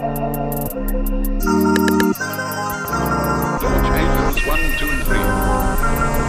Launch angels one, two, and three.